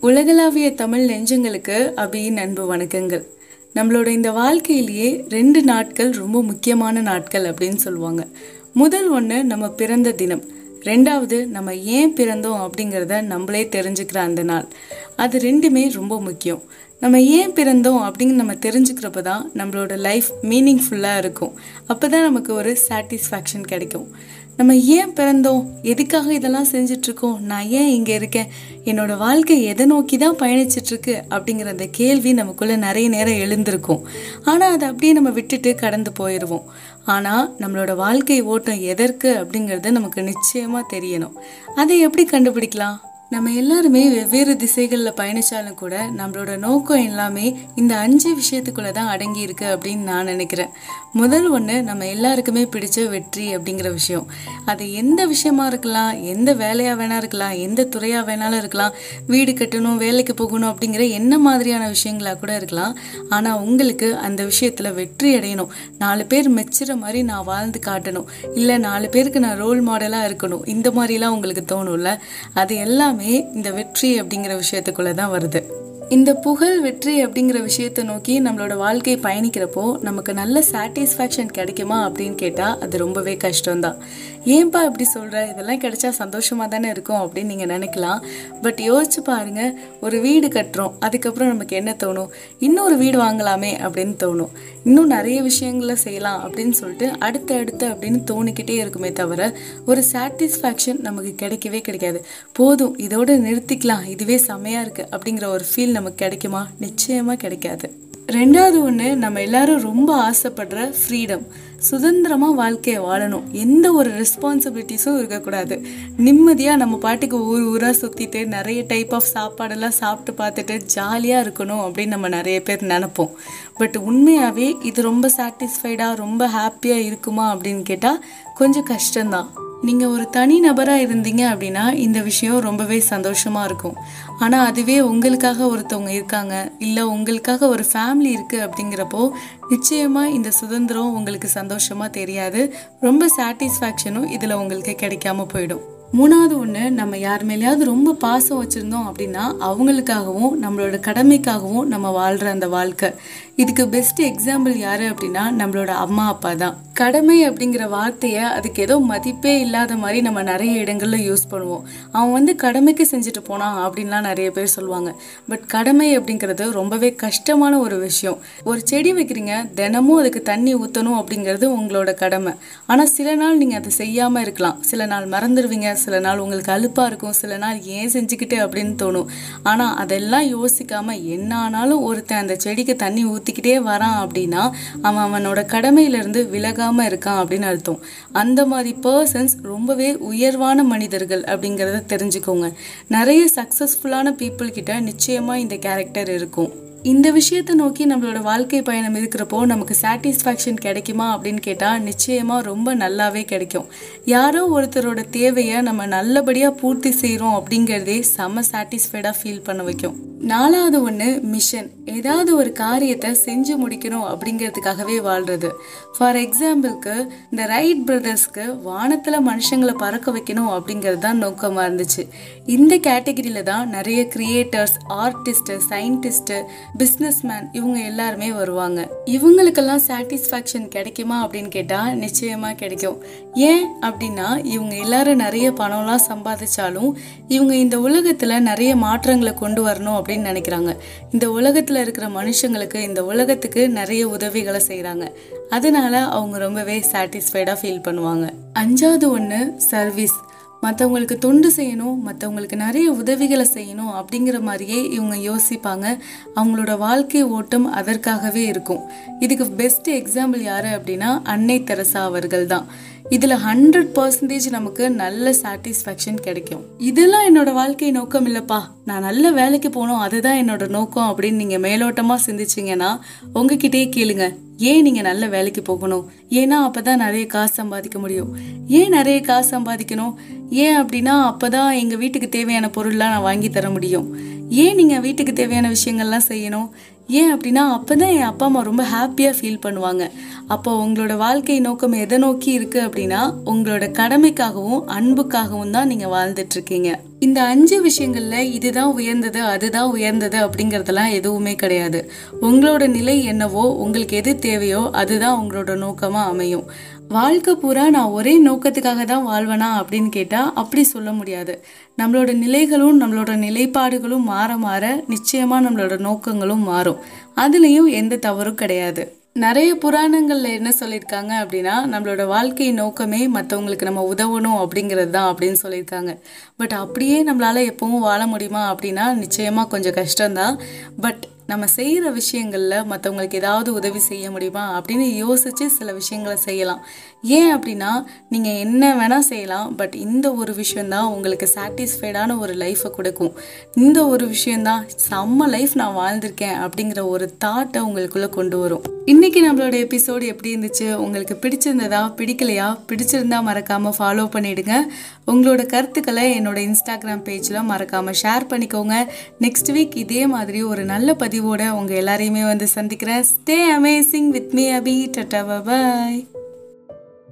உலகளாவிய தமிழ் நெஞ்சங்களுக்கு அபியின் அன்பு வணக்கங்கள். நம்மளோட இந்த வாழ்க்கையிலேயே ரெண்டு நாட்கள் ரொம்ப முக்கியமான நாட்கள் அப்படின்னு சொல்லுவாங்க. முதல் ஒன்று நம்ம பிறந்த தினம். ரெண்டாவது நம்ம ஏன் பிறந்தோம் அப்படிங்கிறத நம்மளே தெரிஞ்சுக்கிற அந்த நாள். அது ரெண்டுமே ரொம்ப முக்கியம். நம்ம ஏன் பிறந்தோம் அப்படின்னு நம்ம தெரிஞ்சுக்கிறப்ப தான் நம்மளோட லைஃப் மீனிங்ஃபுல்லாக இருக்கும். அப்போ தான் நமக்கு ஒரு சாட்டிஸ்ஃபேக்ஷன் கிடைக்கும். நம்ம ஏன் பிறந்தோம்? எதுக்காக இதெல்லாம் செஞ்சுட்டு இருக்கோம் நான் ஏன் இங்கே இருக்கேன்? என்னோட வாழ்க்கை எதை நோக்கி தான் பயணிச்சிட்டு இருக்கு அப்படிங்கிற அந்த கேள்வி நமக்குள்ள நிறைய நேரம் எழுந்திருக்கும். ஆனால் அதை அப்படியே நம்ம விட்டுட்டு கடந்து போயிடுவோம் ஆனால் நம்மளோட வாழ்க்கை ஓட்டம் எதற்கு அப்படிங்கிறது நமக்கு நிச்சயமாக தெரியணும். அதை எப்படி கண்டுபிடிக்கலாம்? நம்ம எல்லாருமே வெவ்வேறு திசைகளில் பயணிச்சாலும் கூட நம்மளோட நோக்கம் எல்லாமே இந்த அஞ்சு விஷயத்துக்குள்ளே தான் அடங்கி இருக்கு அப்படின்னு நான் நினைக்கிறேன். முதல் ஒன்று நம்ம எல்லாருக்குமே பிடிச்ச வெற்றி அப்படிங்கிற விஷயம். அது எந்த விஷயமா இருக்கலாம் எந்த வேலையாக வேணா இருக்கலாம் எந்த துறையாக வேணாலும் இருக்கலாம் வீடு கட்டணும் வேலைக்கு போகணும் அப்படிங்கிற என்ன மாதிரியான விஷயங்களாக கூட இருக்கலாம். ஆனால் உங்களுக்கு அந்த விஷயத்தில் வெற்றி அடையணும். நாலு பேர் மெச்சுற மாதிரி நான் வாழ்ந்து காட்டணும். இல்லை நாலு பேருக்கு நான் ரோல் மாடலாக இருக்கணும். இந்த மாதிரிலாம் உங்களுக்கு தோணும்ல? அது எல்லாம் இந்த வெற்றி அப்படிங்கிற விஷயத்துக்குள்ளே தான் வருது. இந்த புகழ் வெற்றி அப்படிங்கிற விஷயத்தை நோக்கி நம்மளோட வாழ்க்கை பயணிக்கிறப்போ நமக்கு நல்ல சாட்டிஸ்ஃபேக்ஷன் கிடைக்குமா அப்படின்னு கேட்டால் அது ரொம்பவே கஷ்டம்தான். ஏன்பா இப்படி சொல்கிற இதெல்லாம் கிடைச்சா சந்தோஷமாக தானே இருக்கும் அப்படின்னு நீங்கள் நினைக்கலாம். பட் யோசிச்சு பாருங்க ஒரு வீடு கட்டுறோம் அதுக்கப்புறம் நமக்கு என்ன தோணும்? இன்னொரு வீடு வாங்கலாமே அப்படின்னு தோணும். இன்னும் நிறைய விஷயங்களை செய்யலாம் அப்படின்னு சொல்லிட்டு அடுத்து அடுத்து அப்படின்னு தோணிக்கிட்டே இருக்குமே தவிர ஒரு சாட்டிஸ்ஃபேக்ஷன் நமக்கு கிடைக்கவே கிடைக்காது. போதும் இதோடு நிறுத்திக்கலாம். இதுவே செமையாக இருக்குது அப்படிங்கிற ஒரு ஃபீல் நமக்கு கிடைக்குமா? நிச்சயமாக கிடைக்காது. ரெண்டாவது ஒன்று நம்ம எல்லாரும் ரொம்ப ஆசைப்படுற ஃப்ரீடம் சுதந்திரமாக வாழ்க்கையை வாழணும். எந்த ஒரு ரெஸ்பான்சிபிலிட்டிஸும் இருக்கக்கூடாது. நிம்மதியாக நம்ம பாட்டுக்கு ஊர் ஊராக சுற்றிட்டு நிறைய டைப் ஆஃப் சாப்பாடெல்லாம் சாப்பிட்டு பார்த்துட்டு ஜாலியாக இருக்கணும் அப்படின்னு நம்ம நிறைய பேர் நினப்போம். பட் உண்மையாகவே இது ரொம்ப சாட்டிஸ்ஃபைடாக ரொம்ப ஹாப்பியாக இருக்குமா அப்படின்னு கேட்டால் கொஞ்சம் கஷ்டம்தான். நீங்கள் ஒரு தனி நபராக இருந்தீங்க அப்படின்னா இந்த விஷயம் ரொம்பவே சந்தோஷமாக இருக்கும். ஆனால் அதுவே உங்களுக்காக ஒருத்தவங்க இருக்காங்க இல்லை உங்களுக்காக ஒரு ஃபேமிலி இருக்குது அப்படிங்கிறப்போ நிச்சயமாக இந்த சுதந்திரம் உங்களுக்கு சந்தோஷமாக தெரியாது. ரொம்ப சாட்டிஸ்ஃபேக்ஷனும் இதில் உங்களுக்கு கிடைக்காம போயிடும். மூணாவது ஒன்று நம்ம யார் மேலேயாவது ரொம்ப பாசம் வச்சுருந்தோம் அப்படின்னா அவங்களுக்காகவும் நம்மளோட கடமைக்காகவும் நம்ம வாழ்கிற அந்த வாழ்க்கை. இதுக்கு பெஸ்ட் எக்ஸாம்பிள் யார் அப்படின்னா நம்மளோட அம்மா அப்பா தான். கடமை அப்படிங்கிற வார்த்தையை அதுக்கு ஏதோ மதிப்பே இல்லாத மாதிரி நம்ம நிறைய இடங்களில் யூஸ் பண்ணுவோம். அவன் வந்து கடமைக்கு செஞ்சுட்டு போனான் அப்படின்லாம் நிறைய பேர் சொல்லுவாங்க. பட் கடமை அப்படிங்கிறது ரொம்பவே கஷ்டமான ஒரு விஷயம். ஒரு செடி வைக்கிறீங்க தினமும் அதுக்கு தண்ணி ஊற்றணும் அப்படிங்கிறது உங்களோட கடமை. ஆனால் சில நாள் நீங்கள் அதை செய்யாமல் இருக்கலாம். சில நாள் மறந்துடுவீங்க சில நாள் உங்களுக்கு அலுப்பாக இருக்கும் சில நாள் ஏன் செஞ்சுக்கிட்டு அப்படின்னு தோணும். ஆனால் அதெல்லாம் யோசிக்காமல் என்ன ஆனாலும் ஒருத்தன் அந்த செடிக்கு தண்ணி ஊற்றிக்கிட்டே வரான் அப்படின்னா அவன் அவனோட கடமையிலேருந்து விலக இல்லாமல் இருக்கான் அப்படின்னு அர்த்தம். அந்த மாதிரி பர்சன்ஸ் ரொம்பவே உயர்வான மனிதர்கள் அப்படிங்கிறத தெரிஞ்சுக்கோங்க. நிறைய சக்ஸஸ்ஃபுல்லான பீப்புள் கிட்ட நிச்சயமாக இந்த கேரக்டர் இருக்கும். இந்த விஷயத்தை நோக்கி நம்மளோட வாழ்க்கை பயணம் இருக்கிறப்போ நமக்கு சாட்டிஸ்ஃபேக்ஷன் கிடைக்குமா அப்படின்னு கேட்டால் நிச்சயமாக ரொம்ப நல்லாவே கிடைக்கும். யாரோ ஒருத்தரோட தேவையை நம்ம நல்லபடியாக பூர்த்தி செய்கிறோம் அப்படிங்கிறதே செம்ம சாட்டிஸ்ஃபைடாக ஃபீல் பண்ண வைக்கும். நாலாவது ஒன்று மிஷன் ஏதாவது ஒரு காரியத்தை செஞ்சு முடிக்கணும் அப்படிங்கிறதுக்காகவே வாழ்றது. ஃபார் எக்ஸாம்பிளுக்கு இந்த ரைட் பிரதர்ஸ்க்கு வானத்தில் மனுஷங்களை பறக்க வைக்கணும் அப்படிங்கிறது தான் நோக்கமாக இருந்துச்சு. இந்த கேட்டகரியில் தான் நிறைய creators artist scientist business man இவங்க எல்லாருமே வருவாங்க. இவங்களுக்கெல்லாம் சாட்டிஸ்ஃபேக்ஷன் கிடைக்குமா அப்படின்னு கேட்டால் நிச்சயமாக கிடைக்கும். ஏன் அப்படின்னா இவங்க எல்லாரும் நிறைய பணம்லாம் சம்பாதிச்சாலும் இவங்க இந்த உலகத்தில் நிறைய மாற்றங்களை கொண்டு வரணும் அப்படின்னு நினைக்கிறாங்க. இந்த உலகத்தில் இருக்கிற மனுஷங்களுக்கு இந்த உலகத்துக்கு நிறைய உதவிகளை செய்கிறாங்க அதனால அவங்க ரொம்பவே சாட்டிஸ்ஃபைடாக ஃபீல் பண்ணுவாங்க. அஞ்சாவது ஒன்று சர்வீஸ் மற்றவங்களுக்கு தொண்டு செய்யணும் மற்றவங்களுக்கு நிறைய உதவிகளை செய்யணும் அப்படிங்கிற மாதிரியே இவங்க யோசிப்பாங்க. அவங்களோட வாழ்க்கை ஓட்டம் அதற்காகவே இருக்கும். இதுக்கு பெஸ்ட் எக்ஸாம்பிள் யார் அப்படின்னா அன்னை தெரசா அவர்கள் தான். இதில் ஹண்ட்ரட் பர்சன்டேஜ் நமக்கு நல்ல சாட்டிஸ்ஃபேக்ஷன் கிடைக்கும். இதெல்லாம் என்னோட வாழ்க்கை நோக்கம் இல்லைப்பா. நான் நல்ல வேலைக்கு போகணும் அதுதான் என்னோட நோக்கம் அப்படின்னு நீங்கள் மேலோட்டமாக சிந்திச்சிங்கன்னா உங்ககிட்டயே கேளுங்க. ஏன் நீங்கள் நல்ல வேலைக்கு போகணும்? ஏன்னா அப்போ தான் நிறைய காசு சம்பாதிக்க முடியும். ஏன் நிறைய காசு சம்பாதிக்கணும்? ஏன் அப்படின்னா அப்போ தான் எங்கள் வீட்டுக்கு தேவையான பொருள்லாம் நான் வாங்கி தர முடியும். ஏன் நீங்கள் வீட்டுக்கு தேவையான விஷயங்கள்லாம் செய்யணும்? ஏன் அப்படின்னா அப்போ தான் என் அப்பா அம்மா ரொம்ப ஹாப்பியாக ஃபீல் பண்ணுவாங்க. அப்போ உங்களோட வாழ்க்கை நோக்கம் எதை நோக்கி இருக்குது அப்படின்னா உங்களோட கடமைக்காகவும் அன்புக்காகவும் தான் நீங்கள் வாழ்ந்துட்டுருக்கீங்க. இந்த அஞ்சு விஷயங்களில் இதுதான் உயர்ந்தது அதுதான் உயர்ந்தது அப்படிங்கிறதெல்லாம் எதுவுமே கிடையாது. உங்களோட நிலை என்னவோ உங்களுக்கு எது தேவையோ அதுதான் உங்களோட நோக்கமாக அமையும். வாழ்க்கை பூரா நான் ஒரே நோக்கத்துக்காக தான் வாழ்வனா அப்படின்னு கேட்டால் அப்படி சொல்ல முடியாது. நம்மளோட நிலைகளும் நம்மளோட நிலைப்பாடுகளும் மாற மாற நிச்சயமாக நம்மளோட நோக்கங்களும் மாறும். அதுலேயும் எந்த தவறும் கிடையாது. நிறைய புராணங்களில் என்ன சொல்லியிருக்காங்க அப்படின்னா நம்மளோட வாழ்க்கை நோக்கமே மற்றவங்களுக்கு நம்ம உதவணும் அப்படிங்கிறது தான் அப்படின்னு சொல்லியிருக்காங்க. பட் அப்படியே நம்மளால் எப்பவும் வாழ முடியுமா அப்படின்னா நிச்சயமாக கொஞ்சம் கஷ்டம்தான். பட் நம்ம செய்கிற விஷயங்களில் மற்றவங்களுக்கு ஏதாவது உதவி செய்ய முடியுமா அப்படின்னு யோசித்து சில விஷயங்களை செய்யலாம். ஏன் அப்படின்னா நீங்கள் என்ன வேணால் செய்யலாம் பட் இந்த ஒரு விஷயந்தான் உங்களுக்கு சாட்டிஸ்ஃபைடான ஒரு லைஃப்பை கொடுக்கும். இந்த ஒரு விஷயந்தான் செம்ம லைஃப் நான் வாழ்ந்திருக்கேன் அப்படிங்கிற ஒரு தாட்டை உங்களுக்குள்ளே கொண்டு வரும். இன்றைக்கி நம்மளோட எபிசோடு எப்படி இருந்துச்சு? உங்களுக்கு பிடிச்சிருந்ததா பிடிக்கலையா? பிடிச்சிருந்தா மறக்காமல் ஃபாலோ பண்ணிவிடுங்க உங்களோட கருத்துக்களை என்னோட இன்ஸ்டாகிராம் பேஜில் மறக்காமல் ஷேர் பண்ணிக்கோங்க. நெக்ஸ்ட் வீக் இதே மாதிரி ஒரு நல்ல பதிவோடு உங்கள் எல்லாரையுமே வந்து சந்திக்கிறேன். Stay amazing with me Abhi tata bye